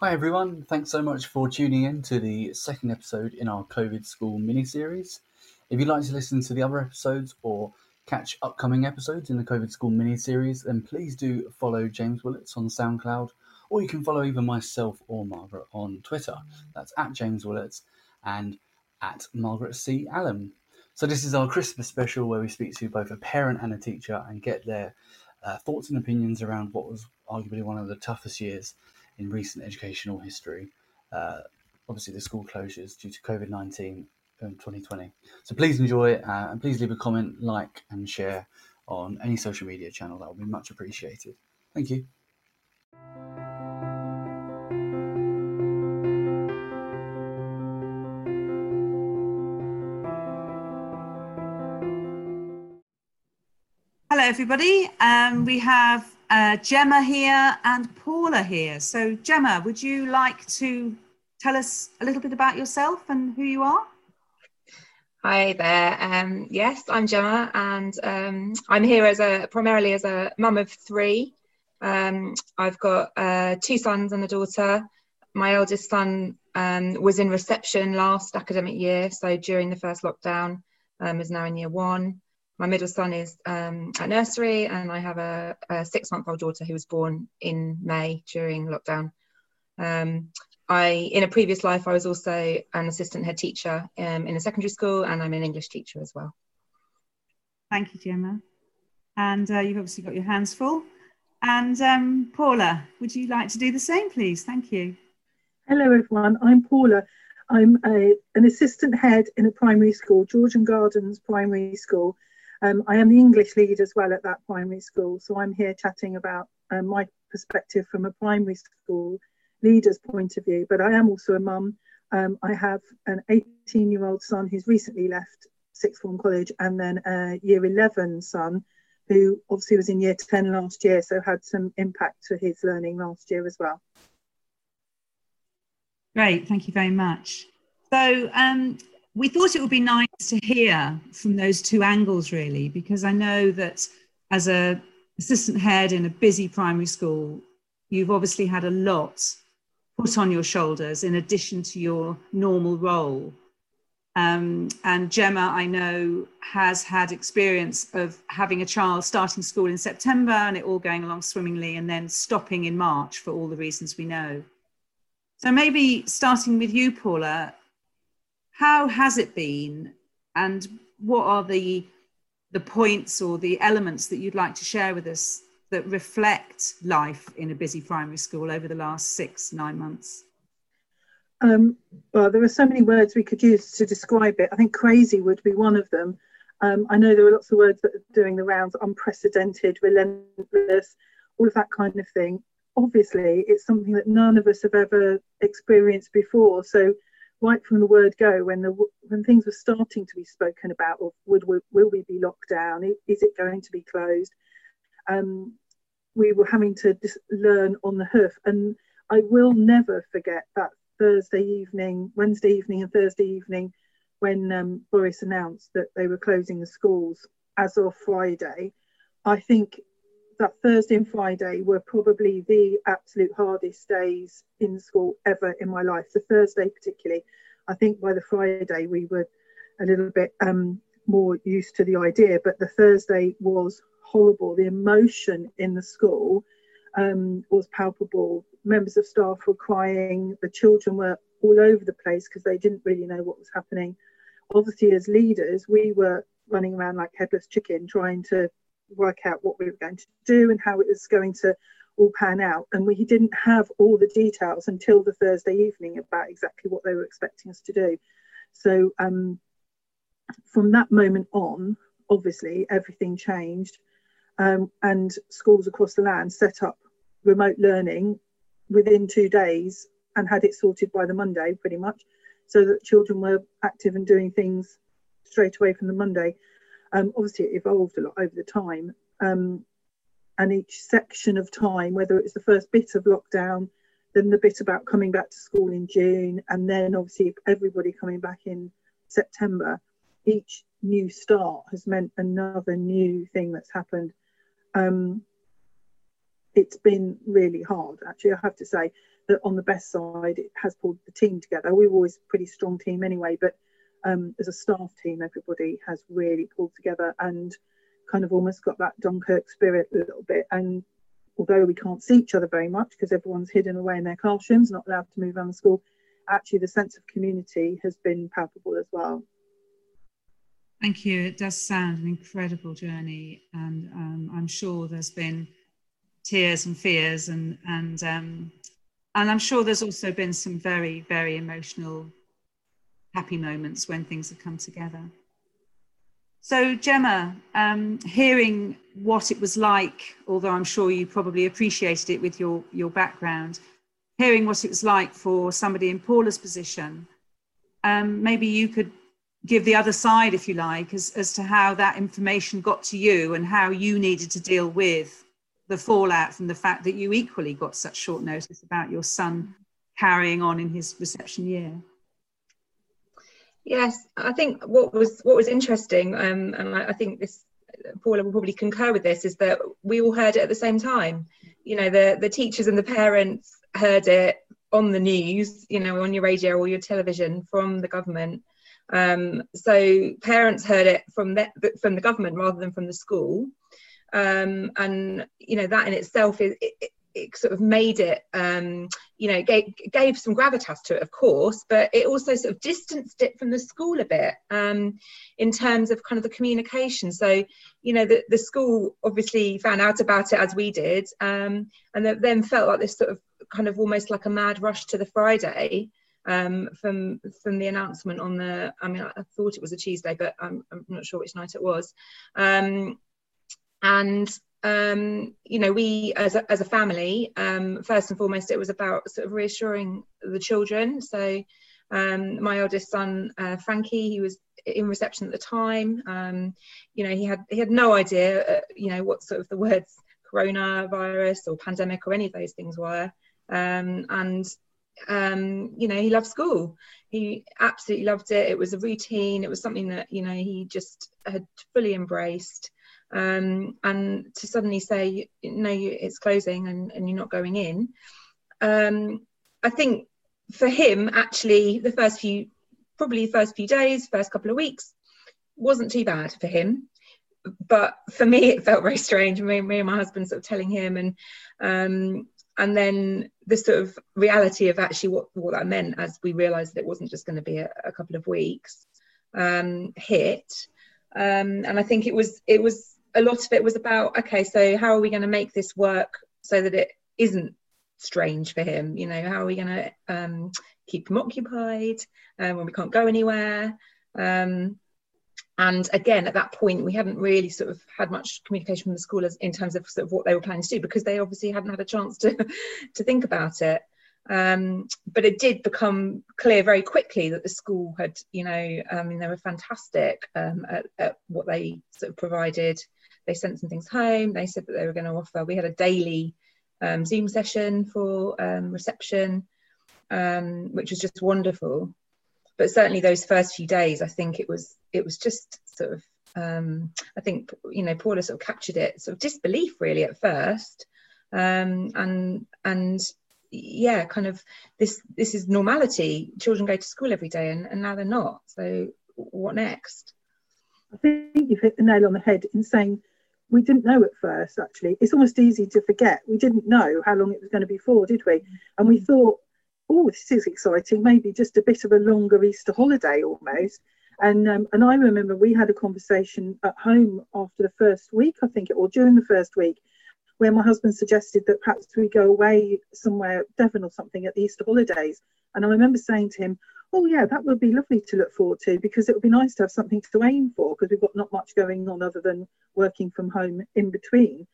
Hi everyone, thanks so much for tuning in to the second episode in our COVID School mini series. If you'd like to listen to the other episodes or catch upcoming episodes in the COVID School mini series, then please do follow James Willats on SoundCloud, or you can follow either myself or Margaret on Twitter. That's at James Willats and at Margaret C. Allen. So, this is our Christmas special where we speak to both a parent and a teacher and get their uh, thoughts and opinions around what was arguably one of the toughest years in recent educational history. Uh, obviously, the school closures due to COVID 19 in 2020. So please enjoy it uh, and please leave a comment, like, and share on any social media channel. That would be much appreciated. Thank you. Hello, everybody. Um, we have uh, Gemma here and Paula here. So, Gemma, would you like to tell us a little bit about yourself and who you are? Hi there. Um, yes, I'm Gemma, and um, I'm here as a primarily as a mum of three. Um, I've got uh, two sons and a daughter. My eldest son um, was in reception last academic year, so during the first lockdown, um, is now in year one. My middle son is um, at nursery, and I have a, a six-month-old daughter who was born in May during lockdown. Um, I, in a previous life, I was also an assistant head teacher um, in a secondary school, and I'm an English teacher as well. Thank you, Gemma. And uh, you've obviously got your hands full. And um, Paula, would you like to do the same, please? Thank you. Hello, everyone. I'm Paula. I'm a, an assistant head in a primary school, Georgian Gardens Primary School, um, I am the English lead as well at that primary school, so I'm here chatting about um, my perspective from a primary school leader's point of view. But I am also a mum. Um, I have an 18 year old son who's recently left sixth form college, and then a year 11 son who obviously was in year 10 last year, so had some impact to his learning last year as well. Great, thank you very much. So, um, we thought it would be nice to hear from those two angles, really, because I know that as a assistant head in a busy primary school, you've obviously had a lot put on your shoulders in addition to your normal role. Um, and Gemma, I know, has had experience of having a child starting school in September and it all going along swimmingly and then stopping in March for all the reasons we know. So maybe starting with you, Paula, how has it been? And what are the the points or the elements that you'd like to share with us that reflect life in a busy primary school over the last six nine months? Um, well there are so many words we could use to describe it. I think crazy would be one of them. Um, i know there are lots of words that are doing the rounds unprecedented relentless all of that kind of thing. Obviously it's something that none of us have ever experienced before. So right from the word go when the when things were starting to be spoken about of would will, will we be locked down? Is it going to be closed? Um, we were having to dis- learn on the hoof. And i will never forget that thursday evening wednesday evening and thursday evening when um, boris announced that they were closing the schools as of friday. I think that Thursday and Friday were probably the absolute hardest days in school ever in my life. The Thursday, particularly, I think by the Friday we were a little bit um, more used to the idea, but the Thursday was horrible. The emotion in the school um, was palpable. Members of staff were crying. The children were all over the place because they didn't really know what was happening. Obviously, as leaders, we were running around like headless chicken trying to work out what we were going to do and how it was going to all pan out. And we didn't have all the details until the Thursday evening about exactly what they were expecting us to do. So um, from that moment on, obviously everything changed. Um, and schools across the land set up remote learning within two days and had it sorted by the Monday pretty much so that children were active and doing things straight away from the Monday. Um, obviously, it evolved a lot over the time. Um, and each section of time, whether it's the first bit of lockdown, then the bit about coming back to school in June, and then obviously everybody coming back in September, each new start has meant another new thing that's happened. Um, it's been really hard. Actually, I have to say that on the best side, it has pulled the team together. We were always a pretty strong team anyway, but um, as a staff team, everybody has really pulled together and kind of almost got that Dunkirk spirit a little bit. And although we can't see each other very much because everyone's hidden away in their classrooms, not allowed to move around the school, actually the sense of community has been palpable as well. Thank you. It does sound an incredible journey, and um, I'm sure there's been tears and fears, and and um, and I'm sure there's also been some very very emotional, happy moments when things have come together. So Gemma, um, hearing what it was like, although I'm sure you probably appreciated it with your your background, hearing what it was like for somebody in Paula's position, um, maybe you could give the other side, if you like, as, as to how that information got to you and how you needed to deal with the fallout from the fact that you equally got such short notice about your son carrying on in his reception year. Yes, I think what was what was interesting, um, and I, I think this Paula will probably concur with this, is that we all heard it at the same time. You know, the the teachers and the parents heard it on the news, you know, on your radio or your television from the government. Um, so parents heard it from the, from the government rather than from the school. Um, and, you know, that in itself is, it, it sort of made it, um, you know, gave, gave some gravitas to it, of course, but it also sort of distanced it from the school a bit um, in terms of kind of the communication. So, you know, the, the school obviously found out about it as we did, um, and then felt like this sort of kind of almost like a mad rush to the Friday um, from from the announcement on the. I mean, I thought it was a Tuesday, but I'm, I'm not sure which night it was. Um, and um, you know, we as a, as a family, um, first and foremost, it was about sort of reassuring the children. So, um, my oldest son, uh, Frankie, he was in reception at the time. Um, you know, he had he had no idea, uh, you know, what sort of the words coronavirus or pandemic or any of those things were. Um, and um, you know, he loved school. He absolutely loved it. It was a routine. It was something that you know he just had fully embraced. Um, and to suddenly say, no, it's closing and, and you're not going in. Um, I think for him, actually, the first few, probably the first few days, first couple of weeks, wasn't too bad for him. But for me, it felt very strange. Me, me and my husband sort of telling him, and um, and then the sort of reality of actually what, what that meant as we realized that it wasn't just going to be a, a couple of weeks um, hit um, and i think it was it was a lot of it was about okay so how are we going to make this work so that it isn't strange for him you know how are we going to um, keep him occupied um, when we can't go anywhere um, and again, at that point, we hadn't really sort of had much communication from the school as, in terms of sort of what they were planning to do because they obviously hadn't had a chance to to think about it. Um, but it did become clear very quickly that the school had, you know, I mean, they were fantastic um, at, at, what they sort of provided. They sent some things home. They said that they were going to offer. We had a daily um, Zoom session for um, reception, um, which was just wonderful but certainly those first few days, I think it was it was just sort of um, I think you know Paula sort of captured it sort of disbelief really at first, um, and and yeah, kind of this this is normality. Children go to school every day, and, and now they're not. So what next? I think you've hit the nail on the head in saying we didn't know at first. Actually, it's almost easy to forget. We didn't know how long it was going to be for, did we? And we thought oh, this is exciting, maybe just a bit of a longer Easter holiday almost. And um, and I remember we had a conversation at home after the first week, I think, or during the first week, where my husband suggested that perhaps we go away somewhere, Devon or something, at the Easter holidays. And I remember saying to him, "Oh yeah, that would be lovely to look forward to because it would be nice to have something to aim for because we've got not much going on other than working from home in between."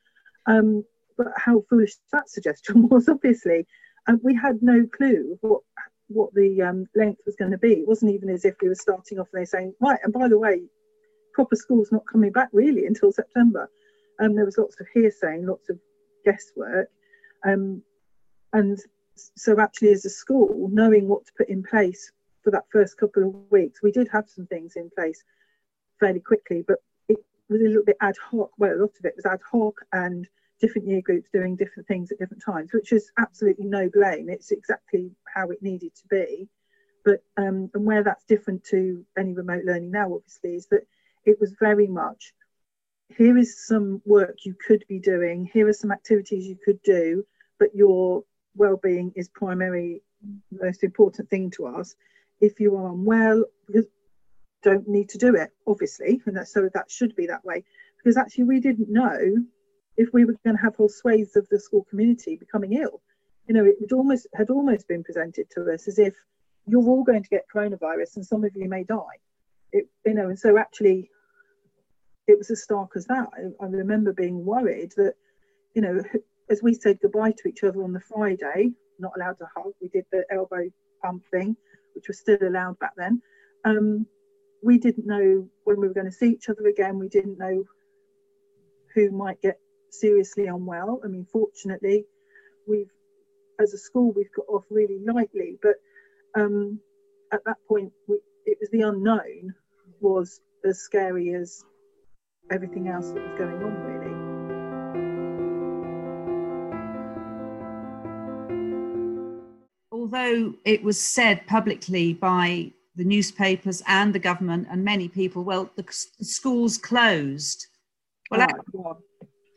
Um, but how foolish that suggestion was, obviously and we had no clue what what the um, length was going to be. It wasn't even as if we were starting off and they're saying, right, and by the way, proper school's not coming back really until September. Um, there was lots of hearsay lots of guesswork. Um, and so actually as a school, knowing what to put in place for that first couple of weeks, we did have some things in place fairly quickly, but it was a little bit ad hoc. Well, a lot of it was ad hoc and different year groups doing different things at different times, which is absolutely no blame. It's exactly how it needed to be. But um, and where that's different to any remote learning now, obviously, is that it was very much here is some work you could be doing, here are some activities you could do, but your well-being is primary most important thing to us. If you are unwell, because don't need to do it, obviously, and that, so that should be that way. Because actually, we didn't know if we were going to have whole swathes of the school community becoming ill. You know, it almost had almost been presented to us as if you're all going to get coronavirus and some of you may die. It, you know, and so actually, it was as stark as that. I, I remember being worried that, you know, as we said goodbye to each other on the Friday, not allowed to hug. We did the elbow pump thing, which was still allowed back then. Um, we didn't know when we were going to see each other again. We didn't know who might get seriously unwell. I mean, fortunately, we've, as a school, we've got off really lightly. But um, at that point, we, it was the unknown was as scary as everything else that was going on, really. Although it was said publicly by the newspapers and the government and many people, well, the, the schools closed. Well, oh,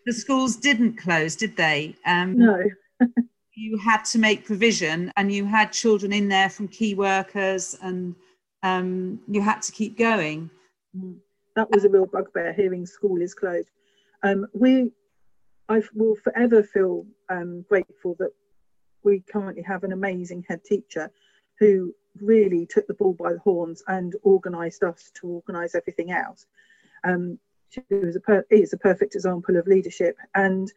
the schools didn't close, did they? Um, no. you had to make provision, and you had children in there from key workers, and um, you had to keep going. That was a real bugbear. Hearing school is closed. Um, we, I will forever feel um, grateful that we currently have an amazing head teacher who really took the ball by the horns and organised us to organise everything else. Um, she was a per- is a perfect example of leadership, and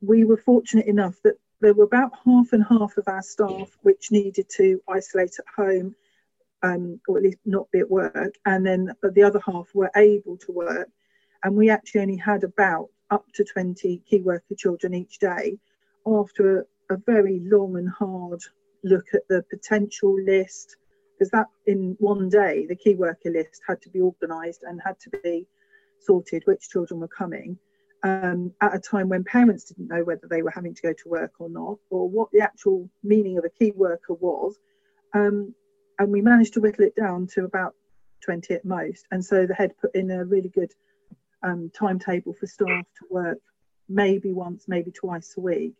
we were fortunate enough that there were about half and half of our staff which needed to isolate at home, um, or at least not be at work, and then the other half were able to work, and we actually only had about up to 20 key worker children each day after a, very long and hard look at the potential list because that in one day the key worker list had to be organised and had to be sorted which children were coming um, at a time when parents didn't know whether they were having to go to work or not or what the actual meaning of a key worker was um, and we managed to whittle it down to about 20 at most and so the head put in a really good um, timetable for staff to work maybe once maybe twice a week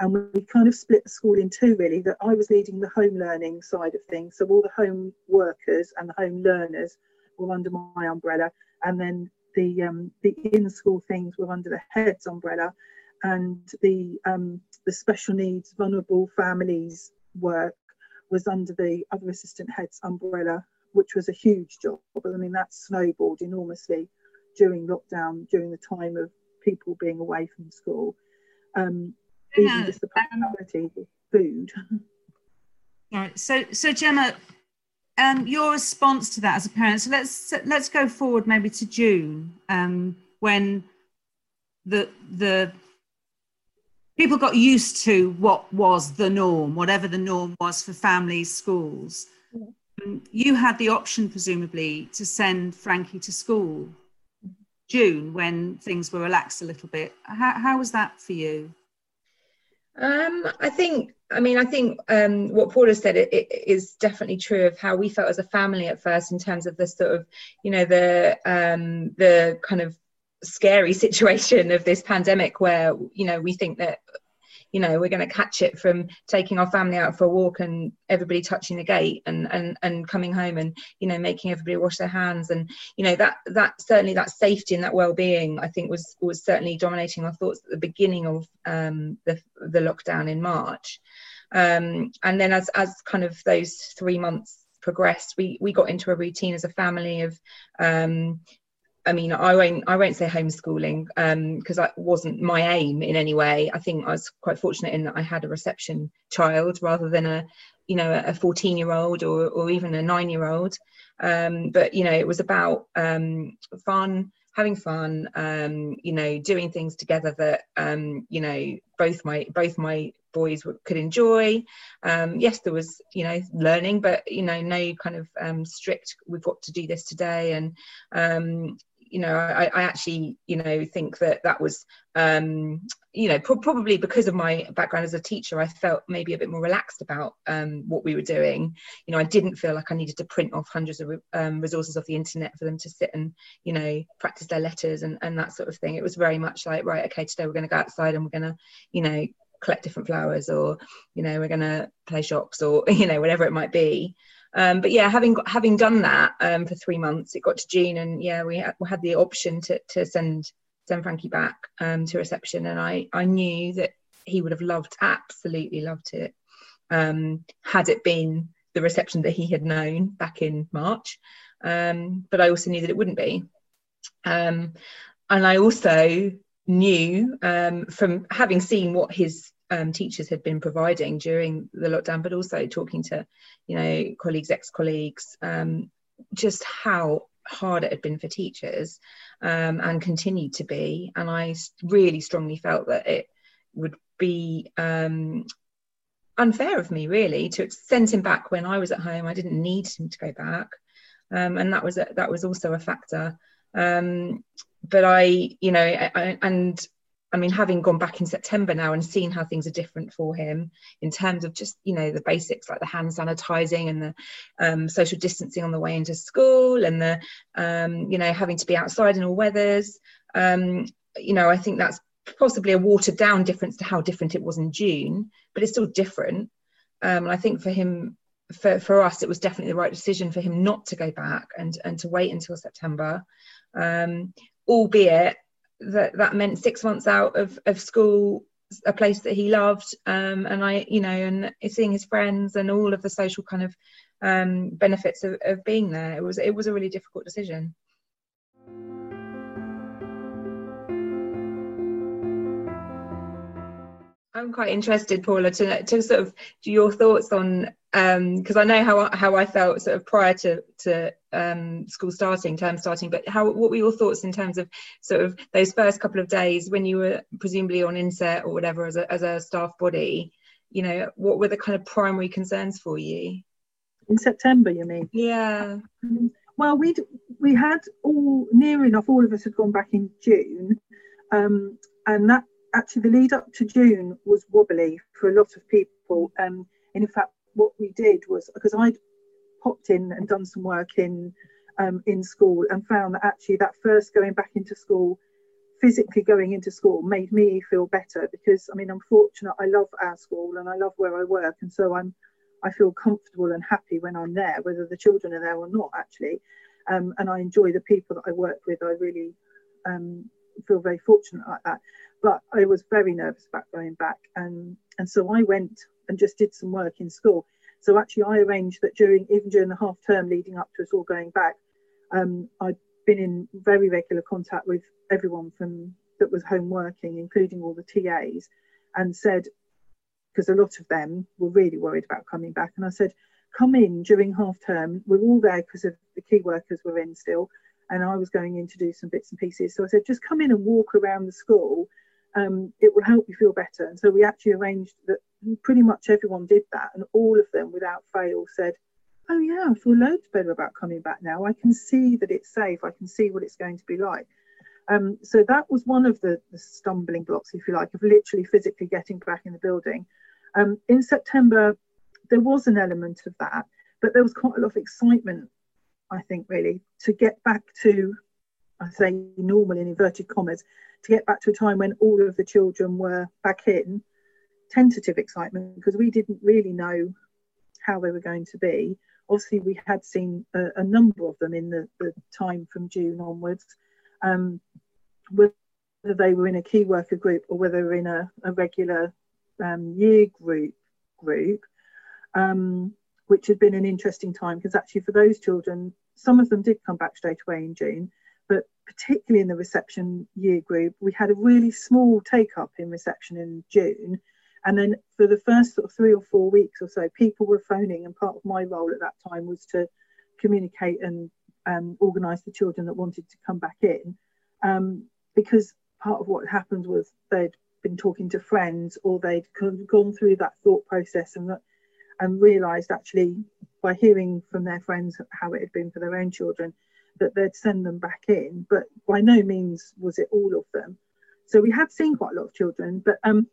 and we kind of split the school in two really that i was leading the home learning side of things. So all the home workers and the home learners were under my umbrella and then the um, the in school things were under the head's umbrella. And the um, the special needs vulnerable families work was under the other assistant head's umbrella which was a huge job. I mean that snowballed enormously during lockdown during the time of people being away from school. Um, even just the practicality of food. Right. So, so Gemma, um, your response to that as a parent. So let's let's go forward maybe to June, um, when the the people got used to what was the norm, whatever the norm was for families, schools. Yeah. Um, you had the option, presumably, to send Frankie to school. June, when things were relaxed a little bit. How, how was that for you? Um, I think, I mean, I think um, what Paula said it, it is definitely true of how we felt as a family at first in terms of the sort of, you know, the um, the kind of scary situation of this pandemic where you know we think that you know we're going to catch it from taking our family out for a walk and everybody touching the gate and and and coming home and you know making everybody wash their hands. And you know that that certainly that safety and that well-being i think was was certainly dominating our thoughts at the beginning of um, the the lockdown in march. Um, and then as as kind of those three months progressed we we got into a routine as a family of um, I mean, I won't I won't say homeschooling because um, that wasn't my aim in any way. I think I was quite fortunate in that I had a reception child rather than a you know a 14 year old or or even a nine year old. Um, but you know, it was about um, fun, having fun, um, you know, doing things together that um, you know both my both my boys could enjoy. Um, yes, there was you know learning, but you know no kind of um, strict. We've got to do this today, and um, you know I, I, actually you know think that that was um, you know pro- probably because of my background as a teacher i felt maybe a bit more relaxed about um, what we were doing. You know i didn't feel like i needed to print off hundreds of um, resources off the internet for them to sit and you know practice their letters and, and that sort of thing. It was very much like right okay today we're going to go outside and we're going to you know collect different flowers or you know we're going to play shops or you know whatever it might be um, but yeah, having having done that um, for three months, it got to June, and yeah, we had, we had the option to to send send Frankie back um, to reception, and I I knew that he would have loved, absolutely loved it, um, had it been the reception that he had known back in March. Um, but I also knew that it wouldn't be, um, and I also knew from having seen what his um, teachers had been providing during the lockdown, but also talking to, you know, colleagues, ex-colleagues, um, just how hard it had been for teachers um, and continued to be. And I really strongly felt that it would be um, unfair of me, really, to send him back when I was at home. I didn't need him to go back, um, and that was a, that was also a factor. Um, but I, you know, I, and I mean, having gone back in September now and seen how things are different for him in terms of just, you know, the basics like the hand sanitizing and the um, social distancing on the way into school and the, um, you know, having to be outside in all weathers, um, you know, I think that's possibly a watered down difference to how different it was in June, but it's still different. Um, and I think for him, for, for us, it was definitely the right decision for him not to go back and, and to wait until September, um, albeit that that meant six months out of, of school a place that he loved. Um, and i you know and seeing his friends and all of the social kind of um, benefits of, of being there it was it was a really difficult decision I'm quite interested, Paula, to, to sort of do your thoughts on because um, I know how how I felt sort of prior to to um, school starting, term starting. But how what were your thoughts in terms of sort of those first couple of days when you were presumably on inset or whatever as a as a staff body? You know, what were the kind of primary concerns for you? In September, you mean? Yeah. Well, we we had all near enough. All of us had gone back in June, um, and that actually the lead up to June was wobbly for a lot of people. Um, and in fact, what we did was because I'd popped in and done some work in um, in school and found that actually that first going back into school, physically going into school, made me feel better because I mean I'm fortunate. I love our school and I love where I work, and so I'm I feel comfortable and happy when I'm there, whether the children are there or not actually. Um, and I enjoy the people that I work with. I really um, feel very fortunate like that. But I was very nervous about going back, and and so I went and just did some work in school. So actually, I arranged that during even during the half term leading up to us all going back, um, I'd been in very regular contact with everyone from that was home working, including all the TAs, and said because a lot of them were really worried about coming back, and I said, come in during half term. We're all there because of the key workers were in still, and I was going in to do some bits and pieces. So I said, just come in and walk around the school. Um, it will help you feel better. And so we actually arranged that pretty much everyone did that, and all of them, without fail, said, "Oh yeah, I feel loads better about coming back now. I can see that it's safe. I can see what it's going to be like." Um, so that was one of the, the, stumbling blocks, if you like, of literally physically getting back in the building. Um, in September, there was an element of that, but there was quite a lot of excitement, I think, really, to get back to, I say normal in inverted commas, to get back to a time when all of the children were back in tentative excitement because we didn't really know how they were going to be. Obviously, we had seen a, a number of them in the, the, time from June onwards. Um, whether they were in a key worker group or whether they were in a, a regular um, year group group, um, which had been an interesting time because actually for those children, some of them did come back straight away in June, but particularly in the reception year group, we had a really small take up in reception in June. And then for the first sort of three or four weeks or so, people were phoning, and part of my role at that time was to communicate and um, organise the children that wanted to come back in, um, because part of what happened was they'd been talking to friends or they'd gone through that thought process and and realised actually by hearing from their friends how it had been for their own children that they'd send them back in, but by no means was it all of them. So we had seen quite a lot of children, but um,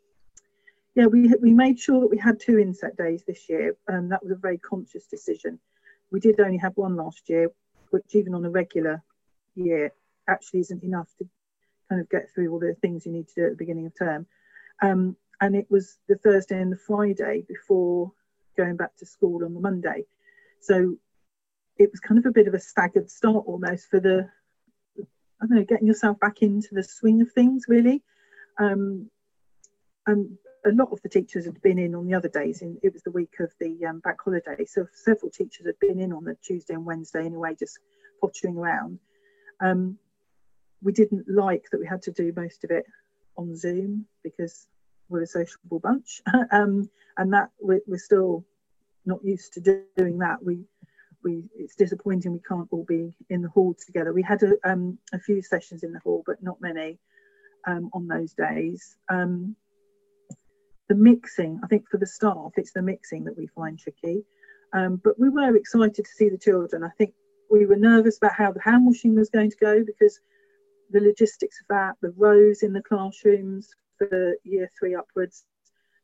yeah, we we made sure that we had two inset days this year, and that was a very conscious decision. We did only have one last year, which even on a regular year actually isn't enough to kind of get through all the things you need to do at the beginning of term. Um, and it was the Thursday and the Friday before going back to school on the Monday. So it was kind of a bit of a staggered start almost for the, I don't know, getting yourself back into the swing of things really. Um, and a lot of the teachers had been in on the other days. In, it was the week of the um, bank holiday, so several teachers had been in on the Tuesday and Wednesday anyway, just pottering around. Um, we didn't like that we had to do most of it on Zoom because we're a sociable bunch, um, and that we're, we're, still not used to doing that. We we it's disappointing we can't all be in the hall together. We had a, um, a few sessions in the hall, but not many um, on those days. Um, the mixing, I think for the staff, it's the mixing that we find tricky. Um, but we were excited to see the children. I think we were nervous about how the hand washing was going to go because the logistics of that, the rows in the classrooms for year three upwards,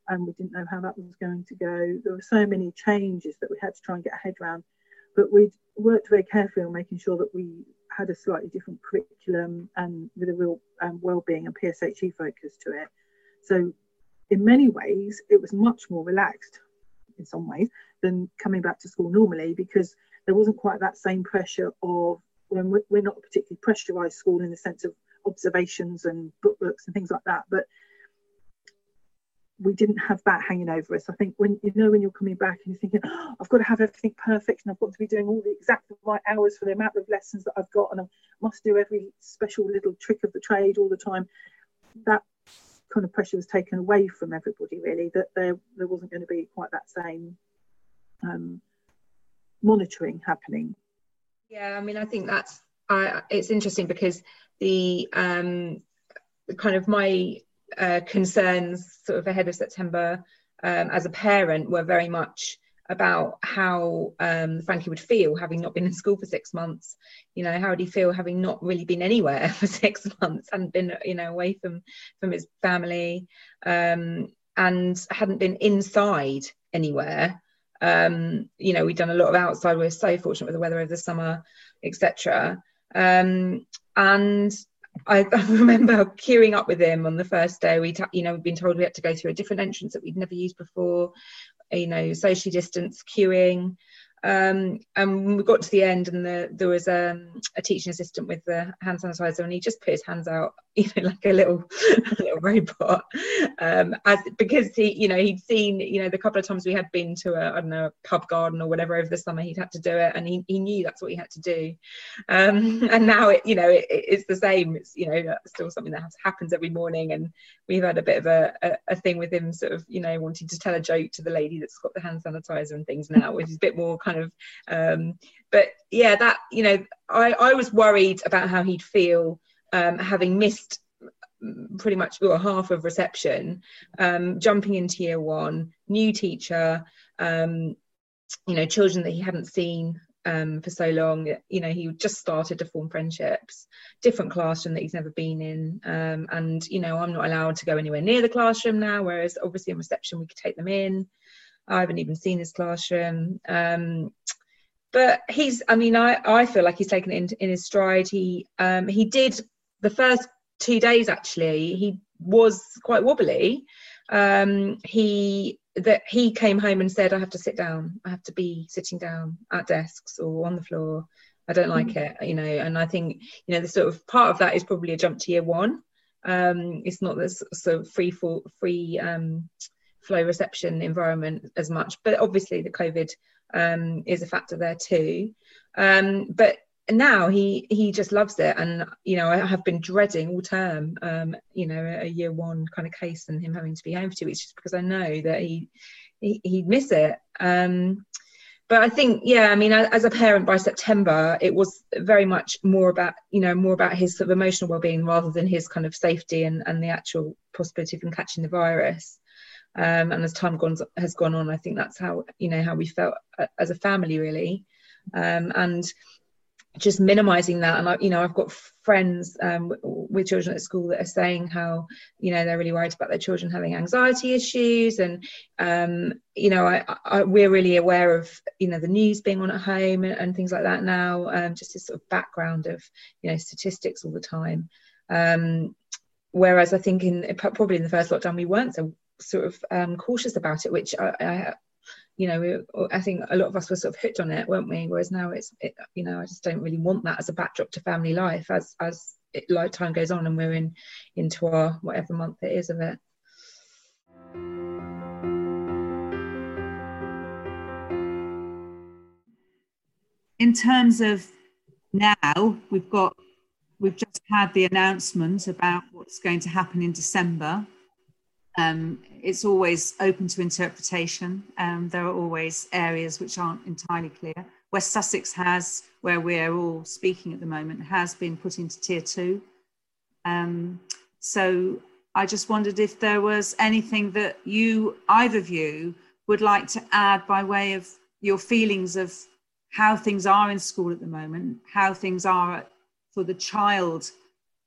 and we didn't know how that was going to go. There were so many changes that we had to try and get a head around, but we worked very carefully on making sure that we had a slightly different curriculum and with a real um, well-being and PSHE focus to it. So in many ways, it was much more relaxed in some ways than coming back to school normally because there wasn't quite that same pressure of when we're, not a particularly pressurized school in the sense of observations and books and things like that but we didn't have that hanging over us. I think when you know when you're coming back and you're thinking, oh, I've got to have everything perfect and I've got to be doing all the exact right hours for the amount of lessons that I've got and I must do every special little trick of the trade all the time. That kind of pressure was taken away from everybody really. That there there wasn't going to be quite that same um, monitoring happening. Yeah, I mean, I think that's uh, it's interesting because the um, kind of my uh, concerns sort of ahead of September um, as a parent were very much about how um, Frankie would feel having not been in school for six months. You know, how would he feel having not really been anywhere for six months, and been you know away from from his family, um, and hadn't been inside anywhere um, you know, we've done a lot of outside. We're so fortunate with the weather over the summer, etc. Um, and I, I, remember queuing up with him on the first day. We, you know, we'd been told we had to go through a different entrance that we'd never used before. You know, socially distance queuing. Um, and we got to the end, and the, there was um, a teaching assistant with the hand sanitizer, and he just put his hands out, you know, like a little, a little robot, um, as because he, you know, he'd seen, you know, the couple of times we had been to a, I don't know, a pub garden or whatever over the summer, he'd had to do it, and he, he knew that's what he had to do. Um, and now it, you know, it, it's the same. It's you know, still something that happens every morning, and we've had a bit of a, a, a thing with him, sort of, you know, wanting to tell a joke to the lady that's got the hand sanitizer and things now, which is a bit more kind kind of um, but yeah that you know I, I was worried about how he'd feel um, having missed pretty much half of reception um, jumping into year one new teacher um, you know children that he hadn't seen um, for so long. You know, he just started to form friendships, different classroom that he's never been in. Um, and, you know, I'm not allowed to go anywhere near the classroom now, whereas obviously in reception we could take them in. I haven't even seen his classroom. Um, but he's, I mean, I, I feel like he's taken it in, in his stride. He um, he did the first two days actually. He was quite wobbly. Um, he that he came home and said, "I have to sit down. I have to be sitting down at desks or on the floor. I don't like mm. it." You know, and I think you know the sort of part of that is probably a jump to year one. Um, it's not this sort of free for free um, flow reception environment as much. But obviously, the COVID um, is a factor there too. Um, but now he he just loves it, and you know I have been dreading all term, um, you know, a, year one kind of case and him having to be home for two weeks, just because I know that he, he he'd miss it. Um, but I think, yeah, I mean, as a parent by September, it was very much more about, you know, more about his sort of emotional well-being rather than his kind of safety and, and the actual possibility of him catching the virus um, and as time gone, has gone on i think that's how you know how we felt uh, as a family really. Um, and just minimizing that. And I, you know i've got friends um, with children at school that are saying how you know they're really worried about their children having anxiety issues. And um, you know I, I, we're really aware of you know the news being on at home and, and things like that now um, just this sort of background of you know statistics all the time. Um, whereas i think in probably in the first lockdown we weren't so sort of um, cautious about it which I, I you know, we, I think a lot of us were sort of hooked on it, weren't we? Whereas now it's, it, you know, I just don't really want that as a backdrop to family life as as it, like time goes on and we're in into our whatever month it is of it. In terms of now, we've got we've just had the announcement about what's going to happen in December um, it's always open to interpretation. Um, there are always areas which aren't entirely clear. West Sussex has, where we're all speaking at the moment, has been put into tier two. Um, so I just wondered if there was anything that you, either of you, would like to add by way of your feelings of how things are in school at the moment, how things are for the child,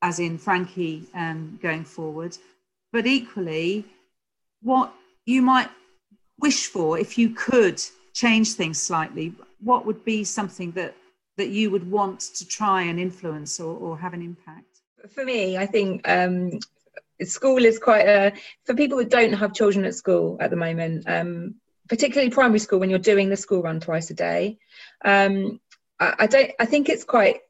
as in Frankie, um, going forward, but equally what you might wish for if you could change things slightly what would be something that that you would want to try and influence or, or have an impact? For me i think um, school is quite a for people that don't have children at school at the moment um, particularly primary school when you're doing the school run twice a day um, I, I, don't i think it's quite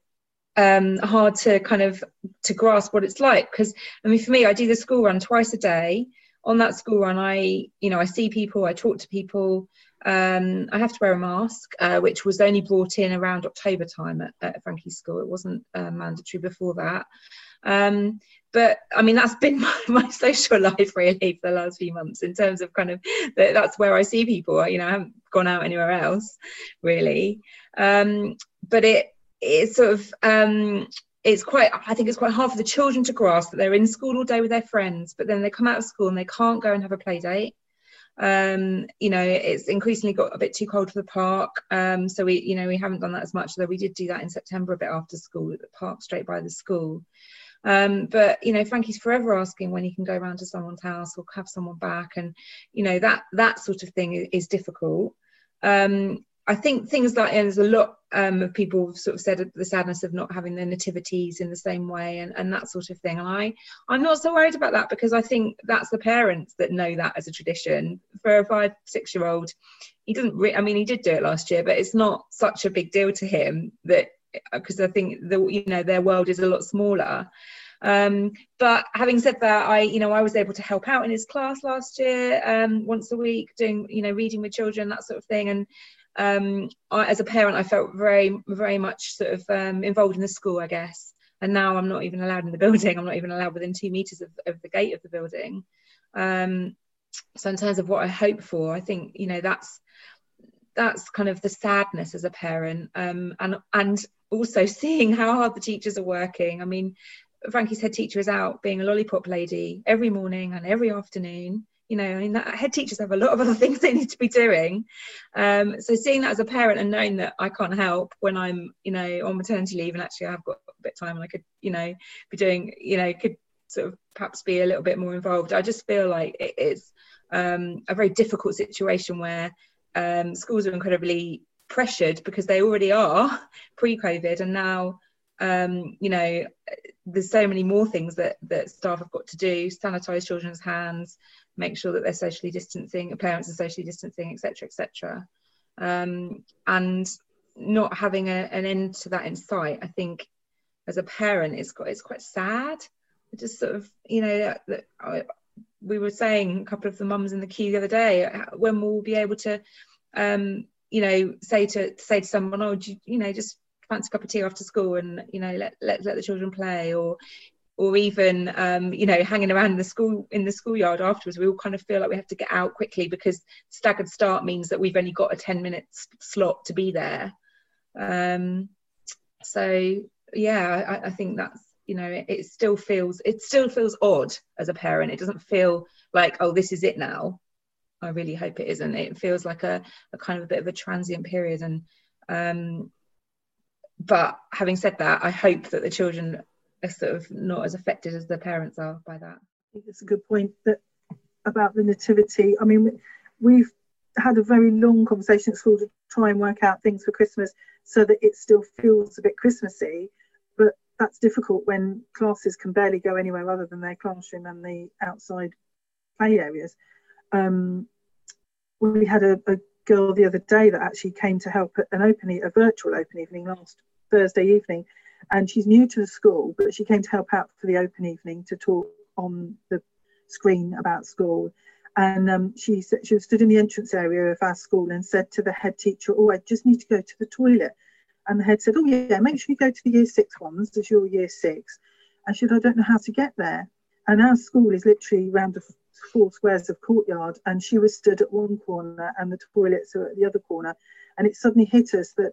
um, hard to kind of to grasp what it's like because I mean for me I do the school run twice a day. On that school run I you know I see people I talk to people. Um, I have to wear a mask uh, which was only brought in around October time at, at Frankie's school. It wasn't uh, mandatory before that. Um, but I mean that's been my, my, social life really for the last few months in terms of kind of that, that's where I see people. You know I haven't gone out anywhere else really. Um, but it it's sort of um, it's quite i think it's quite hard for the children to grasp that they're in school all day with their friends but then they come out of school and they can't go and have a play date. Um, you know it's increasingly got a bit too cold for the park. Um, so we you know we haven't done that as much though we did do that in september a bit after school at the park straight by the school. Um, but you know frankie's forever asking when he can go around to someone's house or have someone back. And you know that that sort of thing is, is difficult. Um, I think things like and there's a lot um, of people sort of said the sadness of not having their nativities in the same way and, and that sort of thing. And I I'm not so worried about that because I think that's the parents that know that as a tradition. For a five six year old, he doesn't. Re- I mean, he did do it last year, but it's not such a big deal to him that because I think the you know their world is a lot smaller. Um, but having said that, I, you know, I was able to help out in his class last year, um, once a week, doing, you know, reading with children, that sort of thing. And um, I, as a parent, I felt very, very much sort of um, involved in the school, I guess. And now I'm not even allowed in the building. I'm not even allowed within two meters of, of the gate of the building. Um, so in terms of what I hope for, I think you know that's that's kind of the sadness as a parent, um, and and also seeing how hard the teachers are working. I mean, Frankie's head teacher is out being a lollipop lady every morning and every afternoon you know, I mean, that, head teachers have a lot of other things they need to be doing. Um, so seeing that as a parent and knowing that I can't help when I'm, you know, on maternity leave and actually I've got a bit of time and I could, you know, be doing, you know, could sort of perhaps be a little bit more involved. I just feel like it is um, a very difficult situation where um, schools are incredibly pressured because they already are pre-COVID and now um, you know there's so many more things that that staff have got to do sanitize children's hands make sure that they're socially distancing, parents are socially distancing, etc., etc. Um, and not having a, an end to that in sight, I think, as a parent, it's quite it's quite sad. Just sort of, you know, that I, we were saying a couple of the mums in the queue the other day, when we'll be able to, um, you know, say to say to someone, oh, you, you know, just fancy a cup of tea after school and you know let, let let the children play or or even um, you know hanging around the school in the schoolyard afterwards we all kind of feel like we have to get out quickly because staggered start means that we've only got a 10 minute slot to be there. Um, so yeah I, I, think that's you know it, it, still feels it still feels odd as a parent. It doesn't feel like oh this is it now. I really hope it isn't. It feels like a, a kind of a bit of a transient period. And um, but having said that, I hope that the children are sort of not as affected as the parents are by that. I think it's a good point that about the nativity. I mean, we've had a very long conversation at school to try and work out things for Christmas so that it still feels a bit Christmassy. But that's difficult when classes can barely go anywhere other than their classroom and the outside play areas. Um, we had a, a, girl the other day that actually came to help at an open, a virtual open evening last Thursday evening, and she's new to the school, but she came to help out for the open evening to talk on the screen about school. And um, she she stood in the entrance area of our school and said to the head teacher, "Oh, I just need to go to the toilet." And the head said, "Oh yeah, make sure you go to the year six ones, as you're year six. And she said, "I don't know how to get there." And our school is literally round the four squares of courtyard, and she was stood at one corner and the toilets are at the other corner. And it suddenly hit us that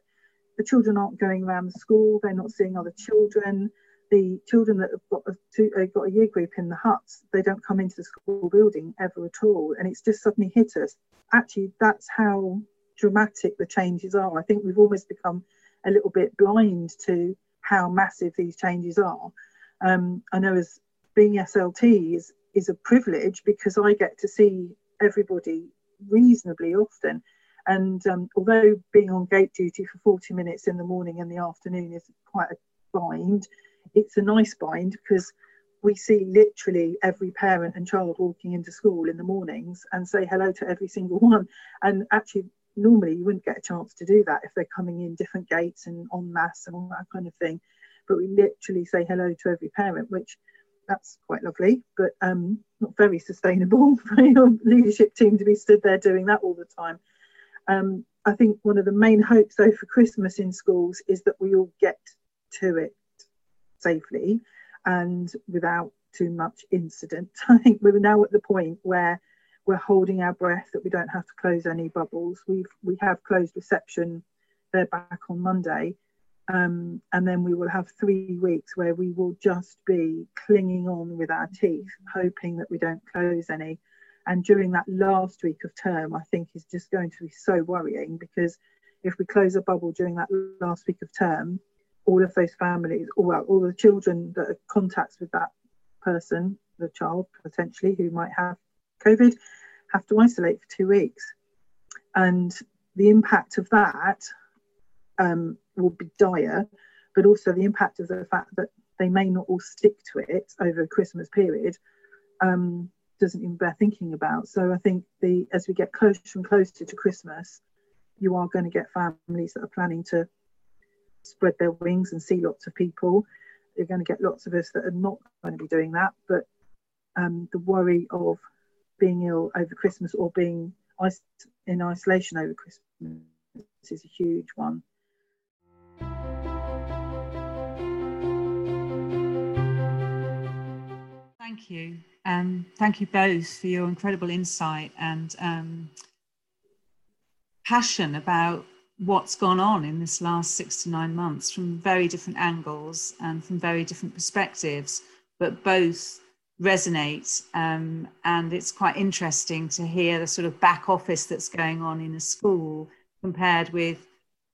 the children aren't going around the school, they're not seeing other children the children that have got a, two, uh, got a year group in the huts, they don't come into the school building ever at all. And it's just suddenly hit us. Actually, that's how dramatic the changes are. I think we've almost become a little bit blind to how massive these changes are. Um, I know as being SLT is, is a privilege because I get to see everybody reasonably often. And um, although being on gate duty for 40 minutes in the morning and the afternoon is quite a bind, it's a nice bind because we see literally every parent and child walking into school in the mornings and say hello to every single one. And actually, normally you wouldn't get a chance to do that if they're coming in different gates and en masse and all that kind of thing. But we literally say hello to every parent, which that's quite lovely, but um, not very sustainable for your leadership team to be stood there doing that all the time. Um, I think one of the main hopes, though, for Christmas in schools is that we all get to it safely and without too much incident. I think we're now at the point where we're holding our breath that we don't have to close any bubbles. We've we have closed reception. They're back on Monday, um, and then we will have three weeks where we will just be clinging on with our teeth, hoping that we don't close any. And during that last week of term, I think is just going to be so worrying because if we close a bubble during that last week of term, all of those families, well, all the children that are contacts with that person, the child potentially who might have COVID, have to isolate for two weeks. And the impact of that um, will be dire, but also the impact of the fact that they may not all stick to it over the Christmas period um, doesn't even bear thinking about. So I think the as we get closer and closer to Christmas, you are going to get families that are planning to spread their wings and see lots of people. You're going to get lots of us that are not going to be doing that, but um, the worry of being ill over Christmas or being in isolation over Christmas is a huge one. Thank you. Um, thank you both for your incredible insight and um, passion about what's gone on in this last six to nine months from very different angles and from very different perspectives, but both resonate. Um, and it's quite interesting to hear the sort of back office that's going on in a school compared with,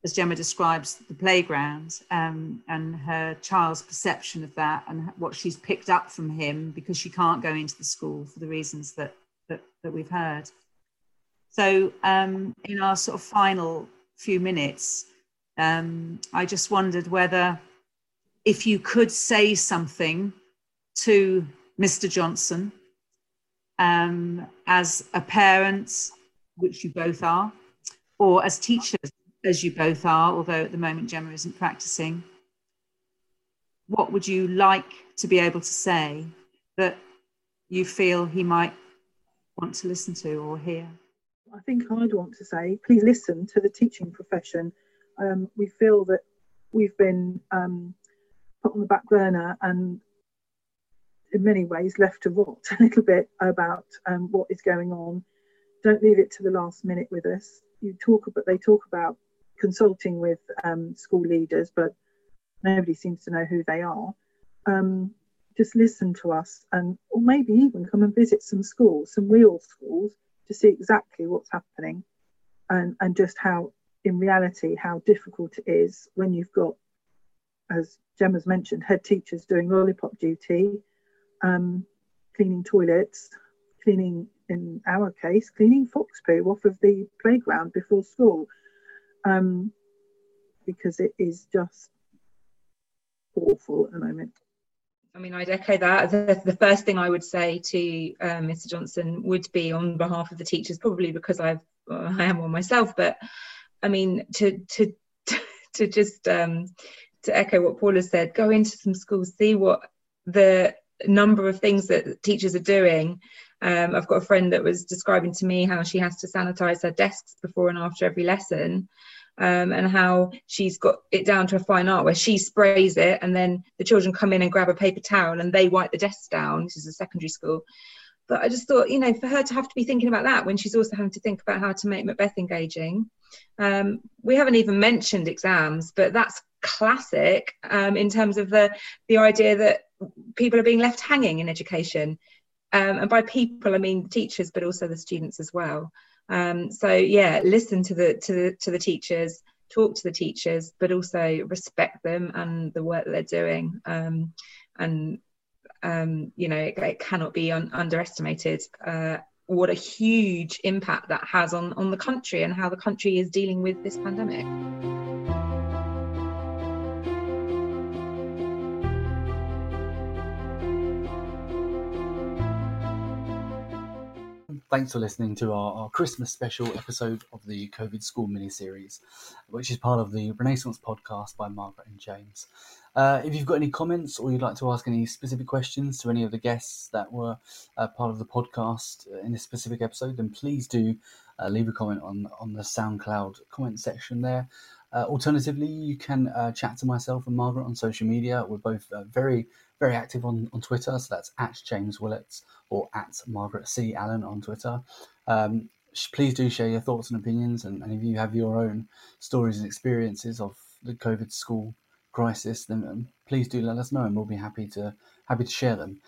as Gemma describes, the playground um, and her child's perception of that and what she's picked up from him because she can't go into the school for the reasons that, that, that we've heard. So, um, in our sort of final few minutes, um, I just wondered whether if you could say something to Mr. Johnson um, as a parent, which you both are, or as teachers, as you both are, although at the moment Gemma isn't practicing, what would you like to be able to say that you feel he might want to listen to or hear? I think I'd want to say, please listen to the teaching profession. Um, we feel that we've been um, put on the back burner and in many ways left to rot a little bit about um, what is going on. Don't leave it to the last minute with us. You talk, but they talk about consulting with um, school leaders, but nobody seems to know who they are. Um, just listen to us, and or maybe even come and visit some schools, some real schools, to see exactly what's happening and, and just how, in reality, how difficult it is when you've got as Gemma's mentioned, head teachers doing lollipop duty, um, cleaning toilets, cleaning, in our case, cleaning fox poo off of the playground before school, um, because it is just awful at the moment. I mean, I'd echo that. The, the first thing I would say to um, Mr. Johnson would be on behalf of the teachers, probably because I've well, I am one myself, but I mean to to to just um, to echo what Paula said, go into some schools, see what the number of things that teachers are doing. Um, I've got a friend that was describing to me how she has to sanitize her desks before and after every lesson. Um, and how she's got it down to a fine art where she sprays it and then the children come in and grab a paper towel and they wipe the desks down. This is a secondary school. But I just thought, you know, for her to have to be thinking about that when she's also having to think about how to make Macbeth engaging. Um, we haven't even mentioned exams, but that's classic um, in terms of the the idea that people are being left hanging in education. Um, and by people, I mean teachers, but also the students as well. Um, so yeah, listen to the to the to the teachers, talk to the teachers, but also respect them and the work that they're doing. Um, and um, you know, it, it cannot be un- underestimated. Uh, what a huge impact that has on on the country and how the country is dealing with this pandemic. Thanks for listening to our, our, Christmas special episode of the COVID School mini series, which is part of the Renaissance podcast by Margaret and James. Uh, if you've got any comments or you'd like to ask any specific questions to any of the guests that were uh, part of the podcast in this specific episode, then please do uh, leave a comment on, on the SoundCloud comment section there. Uh, alternatively, you can uh, chat to myself and Margaret on social media. We're both uh, very very active on, on Twitter. So that's at James Willats or at Margaret C. Allen on Twitter. Um, please do share your thoughts and opinions. And, and, if you have your own stories and experiences of the COVID school crisis, then um, please do let us know, and we'll be happy to happy to share them.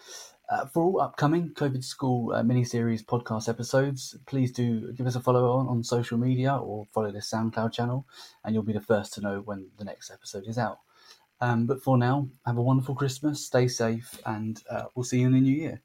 Uh, for all upcoming COVID School uh, mini-series podcast episodes, please do give us a follow on, on social media or follow the SoundCloud channel, and you'll be the first to know when the next episode is out. Um, but for now, have a wonderful Christmas, stay safe, and uh, we'll see you in the new year.